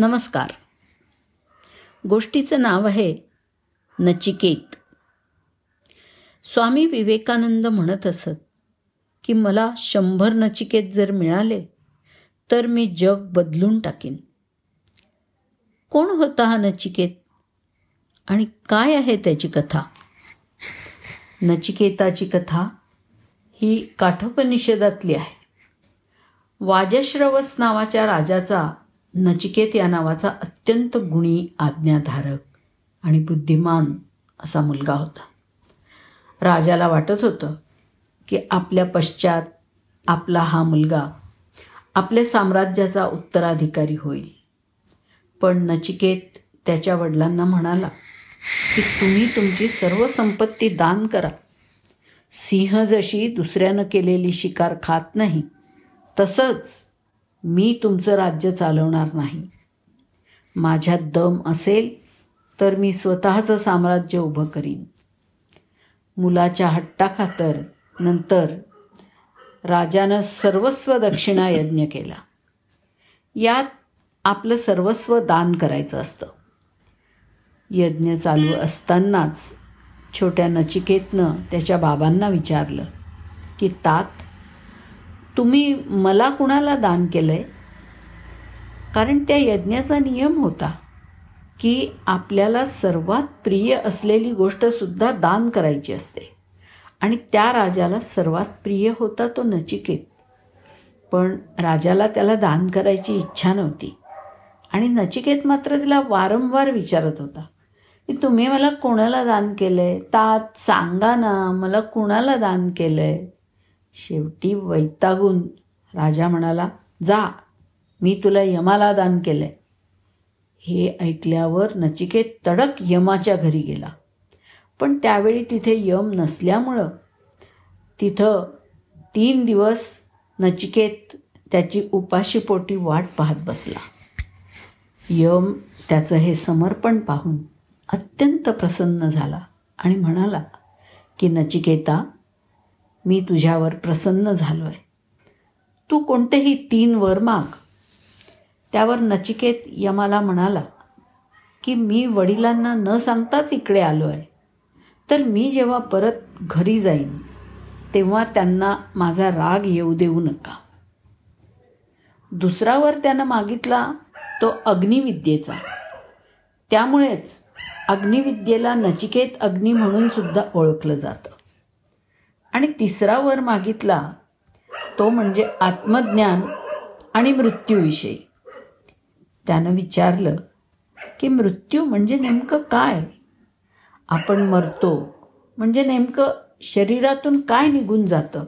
नमस्कार. गोष्टीचं नाव आहे नचिकेत. स्वामी विवेकानंद म्हणत असत की मला शंभर नचिकेत जर मिळाले तर मी जग बदलून टाकीन. कोण होता हा नचिकेत? आणि काय आहे त्याची कथा? नचिकेताची कथा ही काठोपनिषदातली आहे. वाजश्रवस नावाच्या राजाचा नचिकेत या नावाचा अत्यंत गुणी आज्ञाधारक आणि बुद्धिमान असा मुलगा होता. राजाला वाटत होतं की आपल्या पश्चात आपला हा मुलगा आपल्या साम्राज्याचा उत्तराधिकारी होईल. पण नचिकेत त्याच्या वडिलांना म्हणाला की तुम्ही तुमची सर्व संपत्ती दान करा. सिंह जशी दुसऱ्यानं केलेली शिकार खात नाही तसंच मी तुमचं राज्य चालवणार नाही. माझ्यात दम असेल तर मी स्वतःचं साम्राज्य उभं करीन. मुलाच्या हट्टाखातर नंतर राजानं सर्वस्व दक्षिणा यज्ञ केला. यात आपलं सर्वस्व दान करायचं असतं. यज्ञ चालू असतानाच छोट्या नचिकेतनं त्याच्या बाबांना विचारलं की तात तुम्ही मला कुणाला दान केलं आहे कारण त्या यज्ञाचा नियम होता की आपल्याला सर्वात प्रिय असलेली गोष्टसुद्धा दान करायची असते. आणि त्या राजाला सर्वात प्रिय होता तो नचिकेत. पण राजाला त्याला दान करायची इच्छा नव्हती. आणि नचिकेत मात्र तिला वारंवार विचारत होता की तुम्ही मला कोणाला दान केलं आहे तात सांगा ना मला कुणाला दान केलं आहे शेवटी वैतागून राजा म्हणाला जा मी तुला यमाला दान केलंय. हे ऐकल्यावर नचिकेत तडक यमाच्या घरी गेला. पण त्यावेळी तिथे यम नसल्यामुळं तिथं तीन दिवस नचिकेत त्याची उपाशीपोटी वाट पाहत बसला. यम त्याचं हे समर्पण पाहून अत्यंत प्रसन्न झाला आणि म्हणाला की नचिकेता मी तुझ्यावर प्रसन्न झालो आहे तू कोणतेही तीन वर माग. त्यावर नचिकेत यमाला म्हणाला की मी वडिलांना न सांगताच इकडे आलो आहे तर मी जेव्हा परत घरी जाईन तेव्हा त्यांना माझा राग येऊ देऊ नका. दुसरा वर त्यानं मागितला तो अग्निविद्येचा. त्यामुळेच अग्निविद्येला नचिकेत अग्नी म्हणून सुद्धा ओळखलं जातं. आणि तिसरा वर मागितला तो म्हणजे आत्मज्ञान आणि मृत्यूविषयी. त्यानं विचारलं की मृत्यू म्हणजे नेमकं काय? आपण मरतो म्हणजे नेमकं शरीरातून काय निघून जातं?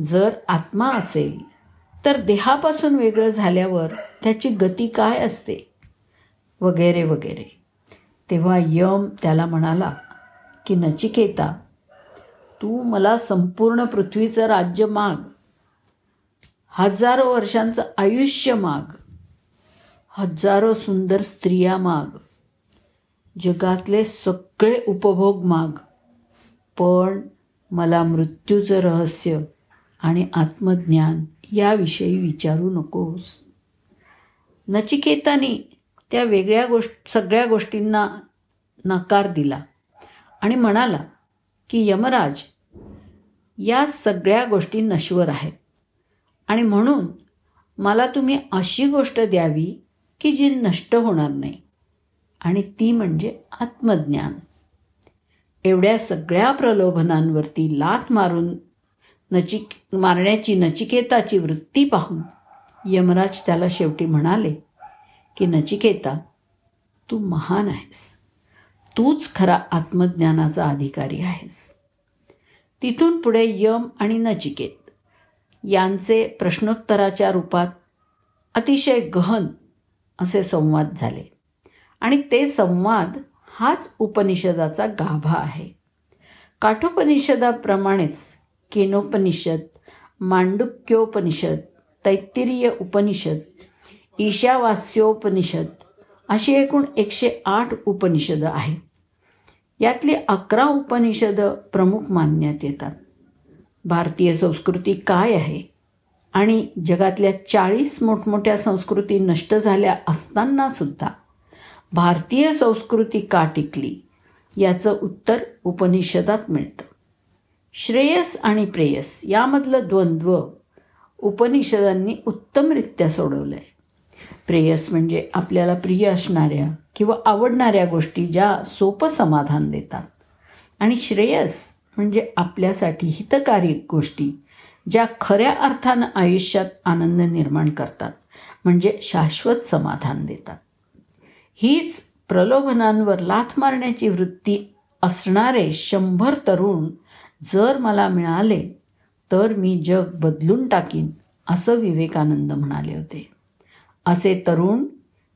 जर आत्मा असेल तर देहापासून वेगळं झाल्यावर त्याची गती काय असते? वगैरे वगैरे. तेव्हा यम त्याला म्हणाला की नचिकेता तू मला संपूर्ण पृथ्वीचं राज्य माग. हजारो वर्षांचं आयुष्य माग. हजारो सुंदर स्त्रिया माग. जगातले सगळे उपभोग माग. पण मला मृत्यूचं रहस्य आणि आत्मज्ञान याविषयी विचारू नकोस. नचिकेतानी त्या वेगळ्या गोष्ट सगळ्या गोष्टींना नकार दिला आणि म्हणाला की यमराज या सगळ्या गोष्टी नश्वर आहेत. आणि म्हणून मला तुम्ही अशी गोष्ट द्यावी की जी नष्ट होणार नाही. आणि ती म्हणजे आत्मज्ञान. एवढ्या सगळ्या प्रलोभनांवरती लाथ मारून नचिक मारण्याची नचिकेताची वृत्ती पाहून यमराज त्याला शेवटी म्हणाले की नचिकेता तू महान आहेस. तूच खरा आत्मज्ञानाचा अधिकारी आहेस. तिथून पुढे यम आणि नचिकेत यांचे प्रश्नोत्तराच्या रूपात अतिशय गहन असे संवाद झाले. आणि ते संवाद हाच उपनिषदाचा गाभा आहे. काठोपनिषदाप्रमाणेच केनोपनिषद मांडुक्योपनिषद तैत्तिरीय उपनिषद ईशावास्योपनिषद अशी एकूण एकशे आठ उपनिषदं आहेत. यातली अकरा उपनिषदं प्रमुख मानण्यात येतात. भारतीय संस्कृती काय आहे? आणि जगातल्या चाळीस मोठमोठ्या संस्कृती नष्ट झाल्या असतानासुद्धा भारतीय संस्कृती का टिकली? याचं उत्तर उपनिषदात मिळतं. श्रेयस आणि प्रेयस यामधलं द्वंद्व उपनिषदांनी उत्तमरित्या सोडवलं आहे प्रेयस म्हणजे आपल्याला प्रिय असणाऱ्या किंवा आवडणाऱ्या गोष्टी ज्या सोपं समाधान देतात. आणि श्रेयस म्हणजे आपल्यासाठी हितकारी गोष्टी ज्या खऱ्या अर्थानं आयुष्यात आनंद निर्माण करतात म्हणजे शाश्वत समाधान देतात. हीच प्रलोभनांवर लाथ मारण्याची वृत्ती असणारे शंभर तरुण जर मला मिळाले तर मी जग बदलून टाकीन असं विवेकानंद म्हणाले होते. असे तरुण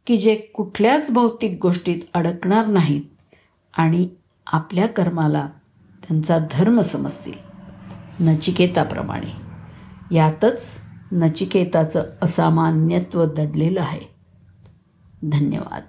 की जे कुठल्याच भौतिक गोष्टीत अडकणार नाहीत आणि आपल्या कर्माला त्यांचा धर्म समजतील. नचिकेताप्रमाणे. यातच नचिकेताचं असामान्यत्व दडलेलं आहे. धन्यवाद.